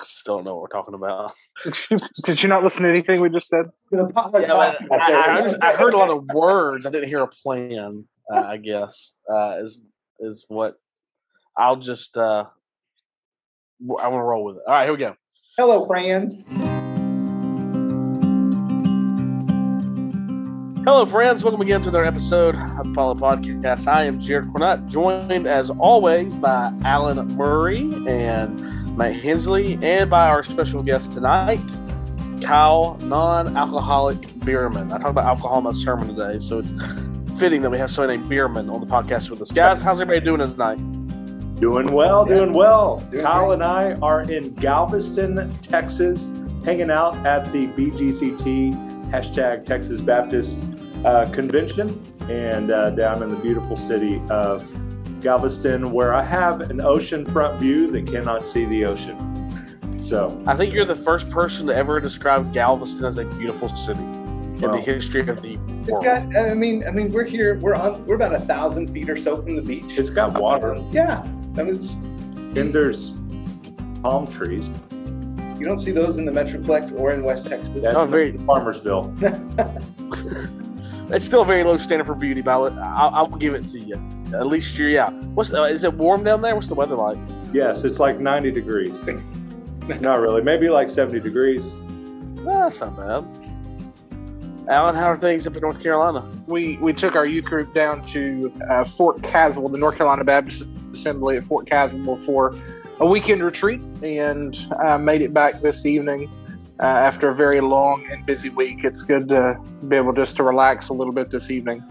I still don't know what we're talking about. Did you, did you not listen to anything we just said? Yeah, but I, I, I heard a lot of words. I didn't hear a plan. Uh, I guess uh, is is what I'll just. Uh, w- I want to roll with it. All right, here we go. Hello, friends. Hello, friends. Welcome again to another episode of the Follow Podcast. I am Jared Cornutt, joined as always by Alan Murray and Matt Henslee, and by our special guest tonight, Kyle, non-alcoholic beerman. I talk about alcohol in my sermon today, so it's fitting that we have somebody named Beerman on the podcast with us. Guys, how's everybody doing tonight? Doing well, doing well. Doing Kyle great. and I are in Galveston, Texas, hanging out at the BGCT hashtag Texas Baptist uh, Convention, and uh, down in the beautiful city of Galveston, where I have an oceanfront view that cannot see the ocean. So, I think you're the first person to ever describe Galveston as a beautiful city in Well, the history of the It's world. got. I mean, I mean, we're here. We're on. We're about a thousand feet or so from the beach. it's got water, um, Yeah. I mean, it's, and there's palm trees. you don't see those in the Metroplex or in West Texas. That's Oh, very- Farmersville. It's still a very low standard for beauty, but I'll, I'll, I'll give it to you. At least you're, yeah. What's uh, is it warm down there? What's the weather like? Yes, it's like 90 degrees. Not really, maybe like 70 degrees. Well, that's not bad. Alan, how are things up in North Carolina? We we took our youth group down to uh, Fort Caswell, the North Carolina Baptist Assembly at Fort Caswell for a weekend retreat, and uh, made it back this evening uh, after a very long and busy week. It's good to be able just to relax a little bit this evening.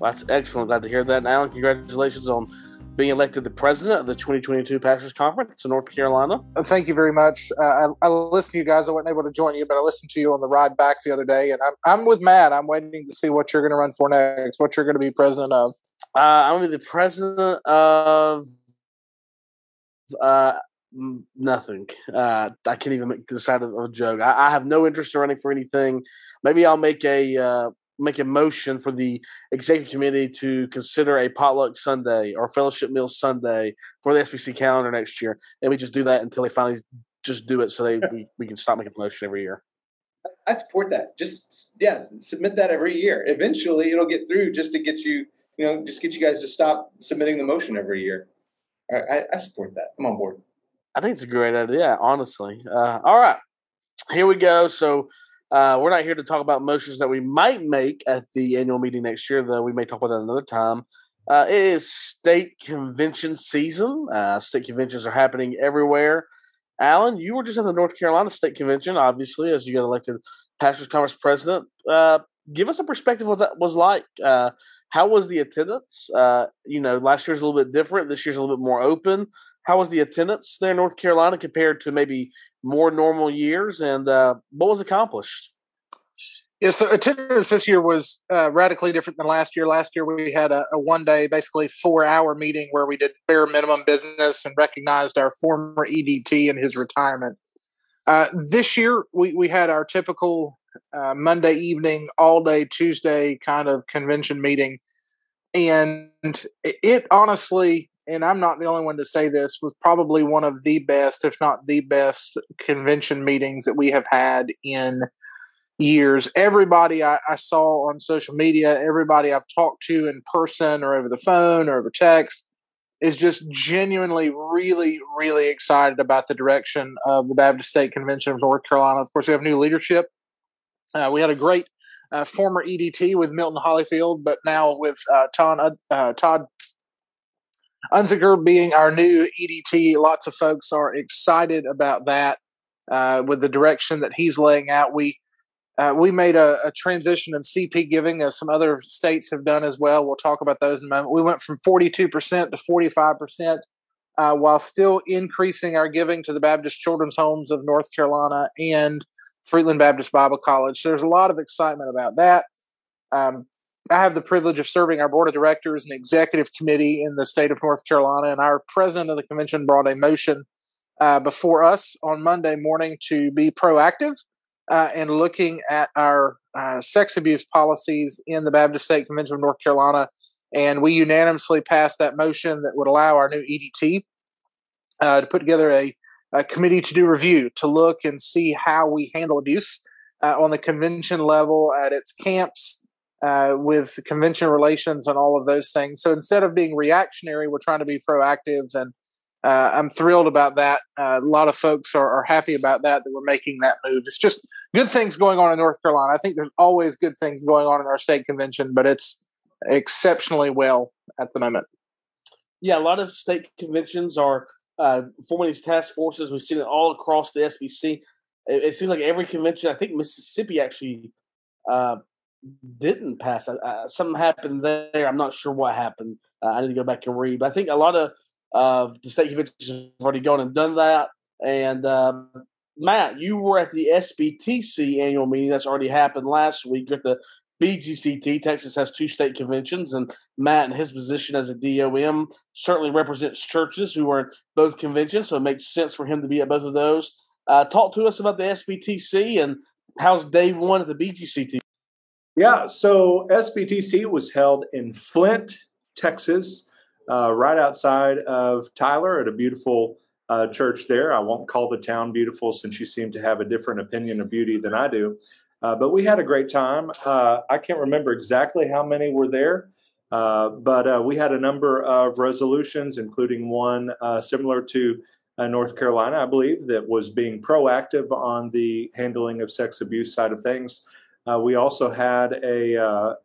Well, that's excellent. Glad to hear that. And Alan, congratulations on being elected the president of the 2022 Pastors Conference in North Carolina. Uh, Thank you very much. Uh, I, I listened to you guys. I wasn't able to join you, but I listened to you on the ride back the other day, and I'm, I'm with Matt. I'm waiting to see what you're going to run for next, what you're going to be president of. Uh, I'm going to be the president of uh, nothing. Uh, I can't even make decide of a joke. I, I have no interest in running for anything. Maybe I'll make a uh, make a motion for the executive committee to consider a potluck Sunday or fellowship meal Sunday for the SBC calendar next year, and we just do that until they finally just do it, so they we, we can stop making a motion every year. I support that. Just yeah, submit that every year. Eventually, it'll get through just to get you. You know, just get you guys to stop submitting the motion every year. I, I, I support that. I'm on board. I think it's a great idea, honestly. Uh, all right, here we go. So uh, we're not here to talk about motions that we might make at the annual meeting next year, though we may talk about that another time. Uh, it is state convention season. Uh, state conventions are happening everywhere. Alan, you were just at the North Carolina State Convention, obviously, as you got elected Pastors Conference president. Uh, give us a perspective of what that was like. Uh, how was the attendance? Uh, you know, last year's a little bit different. This year's a little bit more open. How was the attendance there in North Carolina compared to maybe more normal years? And uh, what was accomplished? Yeah, so attendance this year was uh, radically different than last year. Last year we had a, a one day, basically four hour meeting where we did bare minimum business and recognized our former EDT and his retirement. Uh, this year we, we had our typical uh, Monday evening, all day Tuesday kind of convention meeting. And it honestly, and I'm not the only one to say this, was probably one of the best, if not the best, convention meetings that we have had in years. Everybody I, I saw on social media, everybody I've talked to in person or over the phone or over text is just genuinely really, really excited about the direction of the Baptist State Convention of North Carolina. Of course, we have new leadership. Uh, we had a great uh, former EDT with Milton Hollifield, but now with uh, Todd, uh, Todd Unzicker being our new EDT, lots of folks are excited about that. Uh, with the direction that he's laying out, we uh, we made a, a, transition in CP giving, as some other states have done as well. We'll talk about those in a moment. We went from 42% to 45%, uh, while still increasing our giving to the Baptist Children's Homes of North Carolina and Fruitland Baptist Bible College. So there's a lot of excitement about that. Um, I have the privilege of serving our board of directors and executive committee in the state of North Carolina, and our president of the convention brought a motion uh, before us on Monday morning to be proactive uh, and looking at our uh, sex abuse policies in the Baptist State Convention of North Carolina. And we unanimously passed that motion that would allow our new EDT uh, to put together a a committee to do review to look and see how we handle abuse uh, on the convention level at its camps uh, with convention relations and all of those things. So instead of being reactionary, we're trying to be proactive, and uh, I'm thrilled about that. Uh, a lot of folks are, are, happy about that that we're making that move. It's just good things going on in North Carolina. I think there's always good things going on in our state convention, but it's exceptionally well at the moment. Yeah, a lot of state conventions are uh, forming these task forces. We've seen it all across the SBC. It, it seems like every convention. I think Mississippi actually uh, didn't pass. Uh, something happened there. I'm not sure what happened. Uh, I need to go back and read. But I think a lot of of the state conventions have already gone and done that. And um, Matt, you were at the SBTC annual meeting that's already happened last week at the BGCT. Texas has two state conventions, and Matt, in his position as a DOM, certainly represents churches who are in both conventions, so it makes sense for him to be at both of those. Uh, talk to us about the SBTC and how's day one at the BGCT? Yeah, so SBTC was held in Flint, Texas, uh, right outside of Tyler at a beautiful uh, church there. I won't call the town beautiful since you seem to have a different opinion of beauty than I do. Uh, but we had a great time. Uh, I can't remember exactly how many were there, uh, but uh, we had a number of resolutions, including one similar to North Carolina, I believe, that was being proactive on the handling of sex abuse side of things. We also had a,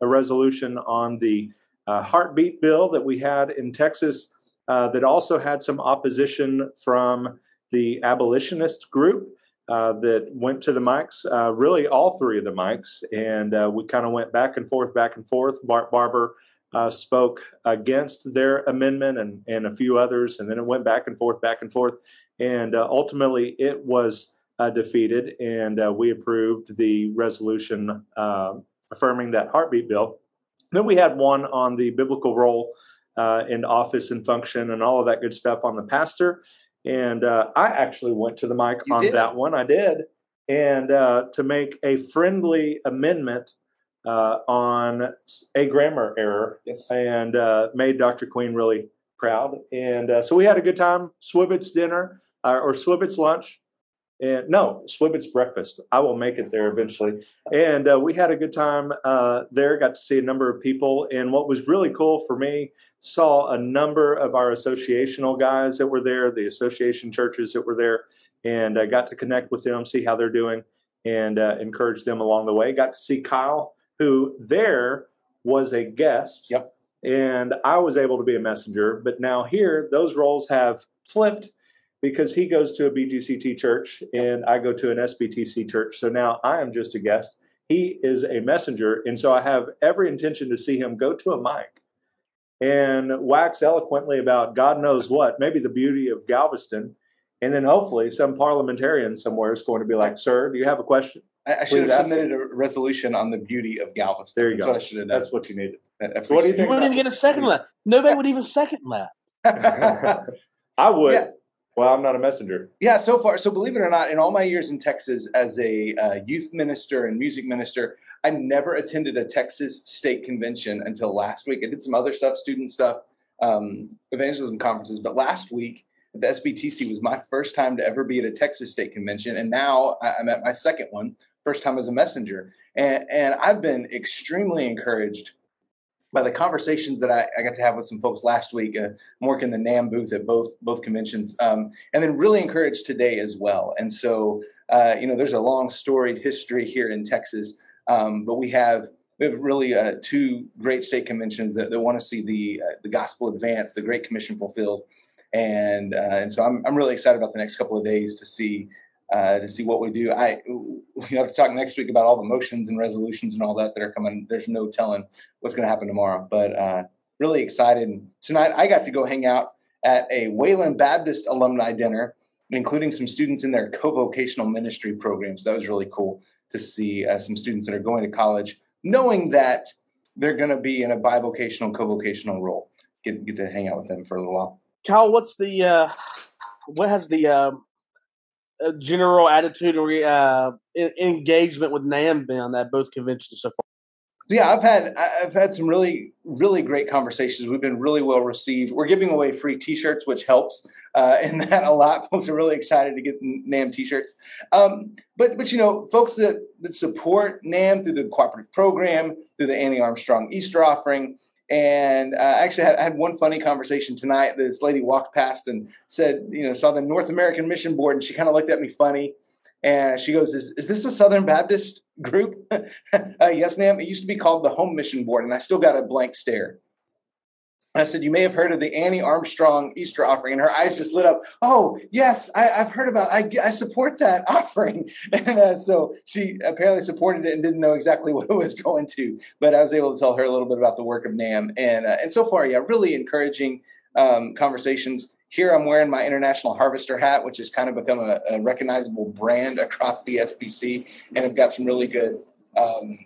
a resolution on the uh, heartbeat bill that we had in Texas uh, that also had some opposition from the abolitionist group uh, that went to the mics, uh, really all three of the mics, and uh, we kind of went back and forth, back and forth. Bart Barber uh, spoke against their amendment and, and a few others, and then it went back and forth, back and forth, and ultimately it was defeated, and we approved the resolution affirming that heartbeat bill. Then we had one on the biblical role uh, in office and function and all of that good stuff on the pastor. And uh, I actually went to the mic you on did? that one. I did. And uh, to make a friendly amendment uh, on a grammar error yes. and uh, made Dr. Queen really proud. And uh, so we had a good time. Swibbits dinner or Swibbits lunch and no, Swibbits breakfast. I will make it there eventually. And uh, we had a good time uh, there. Got to see a number of people. And what was really cool for me, saw a number of our associational guys that were there, the association churches that were there, and uh, got to connect with them, see how they're doing, and uh, encourage them along the way. Got to see Kyle, who there was a guest. Yep. And I was able to be a messenger. But now here, those roles have flipped because he goes to a BGCT church and I go to an SBTC church. So now I am just a guest. He is a messenger. And so I have every intention to see him go to a mic and wax eloquently about God knows what, maybe the beauty of Galveston. And then hopefully some parliamentarian somewhere is going to be like, Sir, do you have a question? I, I should have submitted a resolution on the beauty of Galveston. There you That's go. What I should have done. That's what you needed. So what do you think? You wouldn't even get a second that. Nobody would even second that. I would. Yeah. Well, I'm not a messenger. Yeah, so far. So believe it or not, in all my years in Texas as a uh, youth minister and music minister, I never attended a Texas state convention until last week. I did some other stuff, student stuff, um, evangelism conferences, but last week the SBTC was my first time to ever be at a Texas state convention, and now I'm at my second one, first time as a messenger, and and I've been extremely encouraged by the conversations that I, I, got to have with some folks last week, uh, I'm working the NAMB booth at both both conventions, um, and then really encouraged today as well. And so, uh, you know, there's a long storied history here in Texas, um, but we have we have really uh, two great state conventions that, that want to see the uh, the gospel advance, the Great Commission fulfilled, and uh, and so I'm I'm really excited about the next couple of days to see uh, to see what we do. I we have to talk next week about all the motions and resolutions and all that that are coming. There's no telling what's going to happen tomorrow, but uh, really excited. Tonight I got to go hang out at a Wayland Baptist alumni dinner, including some students in their co-vocational ministry programs. That was really cool to see uh, some students that are going to college, knowing that they're going to be in a bivocational, co-vocational role. Get get to hang out with them for a little while. Cal, what's the uh, what has the um, general attitude or uh, engagement with NAMB been at both conventions so far? Yeah, I've had I've had some really really great conversations. We've been really well received. We're giving away free T-shirts, which helps. uh, in that a lot. Folks are really excited to get NAMB t-shirts. Um, but but you know, folks that that support NAMB through the cooperative program, through the Annie Armstrong Easter offering. And uh, actually, I had, one funny conversation tonight. This lady walked past and said, you know, saw the North American Mission Board, and she kind of looked at me funny. And she goes, "Is is this a Southern Baptist group?" uh, yes, ma'am. It used to be called the Home Mission Board, and I still got a blank stare. I said, You may have heard of the Annie Armstrong Easter offering. And her eyes just lit up. Oh, yes, I, have heard about I, I support that offering. And uh, so she apparently supported it and didn't know exactly what it was going to. But I was able to tell her a little bit about the work of NAMB. And, uh, and so far, yeah, really encouraging um, conversations. Here I'm wearing my International Harvester hat, which has kind of become a, a recognizable brand across the SBC. And I've got some really good um,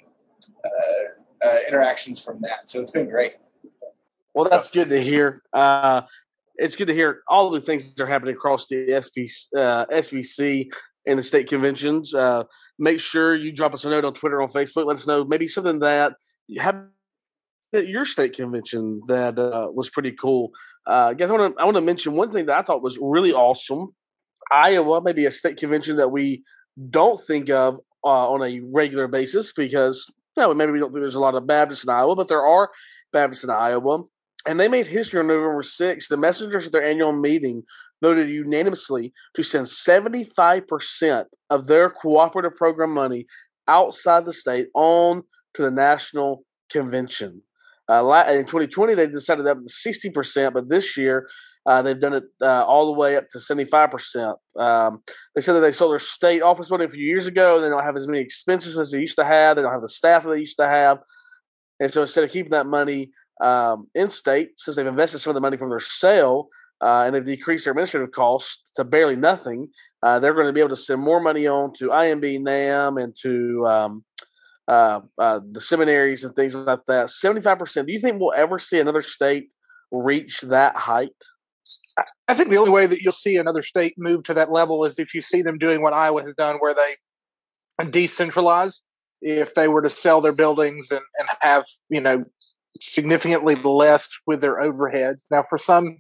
uh, uh, interactions from that. So it's been great. Well, that's good to hear. Uh, it's good to hear all the things that are happening across the SBC, uh, SBC and the state conventions. Uh, make sure you drop us a note on Twitter, on Facebook. Let us know maybe something that have at your state convention that uh, was pretty cool. Uh, guys, I want to I want to mention one thing that I thought was really awesome. Iowa, maybe a state convention that we don't think of uh, on a regular basis because you know, maybe we don't think there's a lot of Baptists in Iowa, but there are Baptists in Iowa and they made history on November 6th. The messengers at their annual meeting voted unanimously to send 75% of their cooperative program money outside the state on to the national convention. Uh, in 2020, they decided that was 60%, but this year uh, they've done it uh, all the way up to 75%. Um, they said that they sold their state office building a few years ago, and they don't have as many expenses as they used to have. They don't have the staff that they used to have. And so instead of keeping that money um, in state since they've invested some of the money from their sale uh, and they've decreased their administrative costs to barely nothing. Uh, they're going to be able to send more money on to IMB NAMB and to um, uh, uh, the seminaries and things like that. 75%. Do you think we'll ever see another state reach that height? I think the only way that you'll see another state move to that level is if you see them doing what Iowa has done, where they decentralize. If they were to sell their buildings and, and have, you know, significantly less with their overheads. Now, for some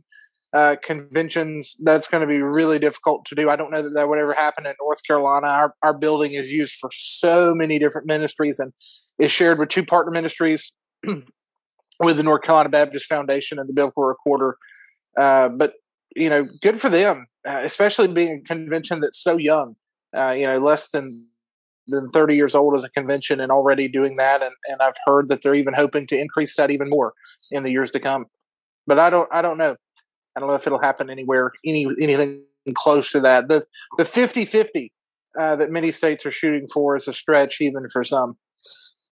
uh, conventions, that's going to be really difficult to do. I don't know that that would ever happen in North Carolina. Our, our building is used for so many different ministries and is shared with two partner ministries with the North Carolina Baptist Foundation and the Biblical Recorder. Uh, but, you know, good for them, uh, especially being a convention that's so young, uh, you know, less than than 30 years old as a convention and already doing that and, and I've heard that they're even hoping to increase that even more in the years to come. But I don't I don't know. I don't know if it'll happen anywhere any anything close to that. The the 50-50 uh, that many states are shooting for is a stretch even for some.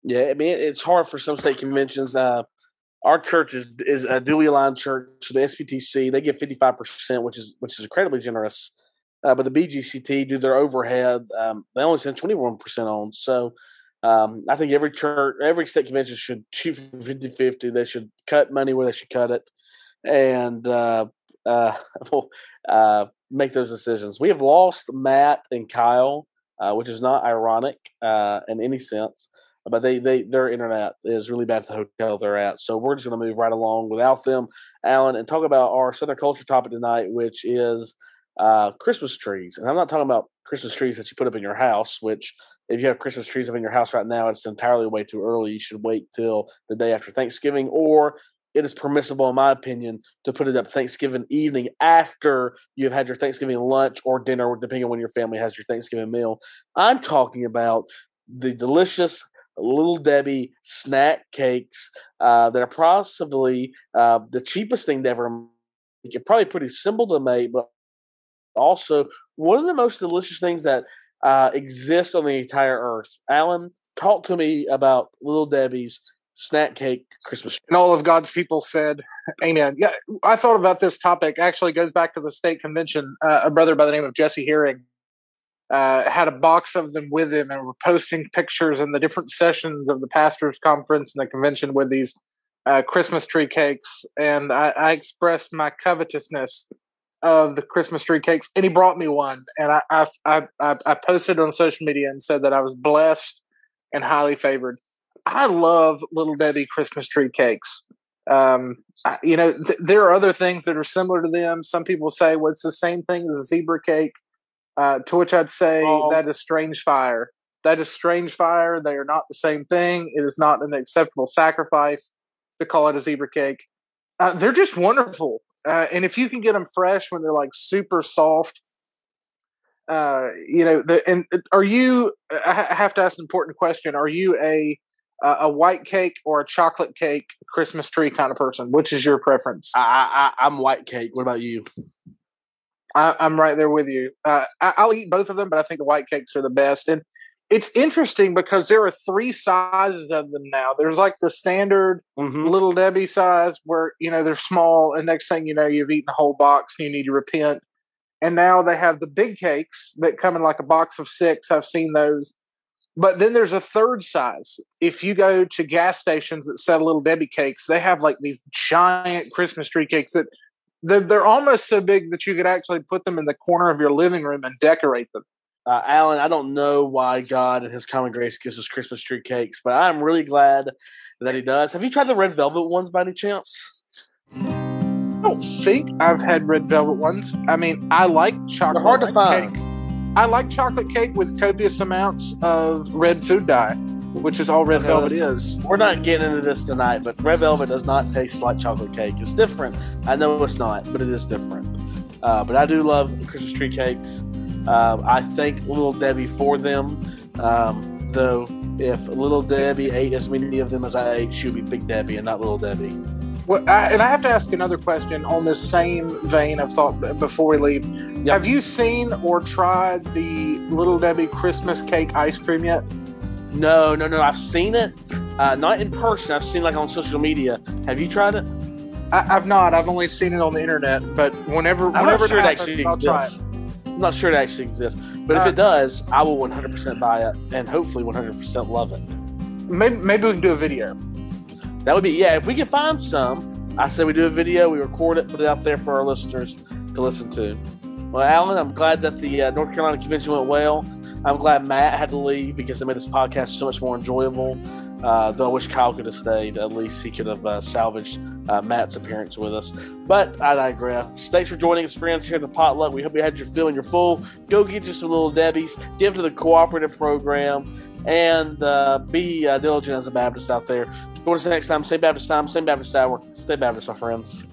Yeah, I mean it's hard for some state conventions. Uh, our church is, is a duly aligned church. So the SBTC they get fifty five percent, which is which is incredibly generous. Uh, but the BGCT do their overhead. Um, they only send 21% on. So um, I think every church, every state convention should shoot for 50 50. They should cut money where they should cut it and uh, uh, uh, make those decisions. We have lost Matt and Kyle, uh, which is not ironic uh, in any sense. But they, they their internet is really bad at the hotel they're at, so we're just going to move right along without them, Alan, and talk about our Southern culture topic tonight, which is uh, Christmas trees. And I'm not talking about Christmas trees that you put up in your house, which if you have Christmas trees up in your house right now, it's entirely way too early. You should wait till the day after Thanksgiving, or it is permissible, in my opinion, to put it up Thanksgiving evening after you've had your Thanksgiving lunch or dinner, depending on when your family has your Thanksgiving meal. I'm talking about the delicious Little Debbie snack cakes uh, that are possibly uh, the cheapest thing to ever make. It's probably pretty simple to make, but also one of the most delicious things that uh, exists on the entire earth. Alan, talk to me about Little Debbie's snack cake Christmas. And all of God's people said, Amen. Yeah, I thought about this topic. Actually, goes back to the state convention. Uh, a brother by the name of Jesse Herring uh, had a box of them with him, and were posting pictures in the different sessions of the pastors' conference and the convention with these uh, Christmas tree cakes. And I, I expressed my covetousness of the Christmas tree cakes, and he brought me one, and I I I, I posted on social media and said that I was blessed and highly favored. I love Little Debbie Christmas tree cakes. Um, you know, th- there are other things that are similar to them. Some people say, well, it's the same thing as a zebra cake. Uh, to which I'd say Oh. that is strange fire. That is strange fire. They are not the same thing. It is not an acceptable sacrifice to call it a zebra cake. Uh, they're just wonderful. Uh, and if you can get them fresh when they're like super soft, uh, you know, the, and are you, I have to ask an important question. Are you a, uh, a white cake or a chocolate cake Christmas tree kind of person? Which is your preference? I, I, I'm white cake. What about you? I, I'm right there with you. Uh, I, I'll eat both of them, but I think the white cakes are the best. And it's interesting because there are three sizes of them now. There's like the standard Mm-hmm. little Debbie size where you know they're small, and next thing you know, you've eaten a whole box and you need to repent. And now they have the big cakes that come in like a box of six. I've seen those. But then there's a third size. If you go to gas stations that sell little Debbie cakes, they have like these giant Christmas tree cakes that they're, they're almost so big that you could actually put them in the corner of your living room and decorate them. Uh, Alan, I don't know why God and His common grace gives us Christmas tree cakes, but I'm really glad that He does. Have you tried the red velvet ones by any chance? I don't think I've had red velvet ones. I mean, I like chocolate They're hard to find. cake. I like chocolate cake with copious amounts of red food dye, which is all red Okay. velvet is. We're not getting into this tonight, but red velvet does not taste like chocolate cake. It's different. I know it's not, but it is different. Uh, but I do love Christmas tree cakes. Uh, I thank Little Debbie for them. Um, though, if Little Debbie ate as many of them as I ate, she would be Big Debbie and not Little Debbie. Well, I, and I have to ask another question on this same vein of thought before we leave. Yep. Have you seen or tried the Little Debbie Christmas cake ice cream yet? No, no, no. I've seen it, uh, not in person. I've seen like on social media. Have you tried it? I, I've not. I've only seen it on the internet. But whenever, I'm whenever sure it happens, actually I'll try it. I'm not sure it actually exists, but if Uh, it does, I will 100% buy it and hopefully 100% love it. Maybe, maybe we can do a video. That would be yeah. If we can find some, I say we do a video, we record it, put it out there for our listeners to listen to. Well, Alan, I'm glad that the uh, North Carolina convention went well. I'm glad Matt had to leave because it made this podcast so much more enjoyable. Uh, though I wish Kyle could have stayed. At least he could have uh, salvaged uh, Matt's appearance with us. But I digress. Thanks for joining us, friends, here at the potluck. We hope you had your fill and your full. Go get you some little Debbie's. Give to the cooperative program. And uh, be uh, diligent as a Baptist out there. Join us next time. Same Baptist time, same Baptist hour. Stay Baptist, my friends.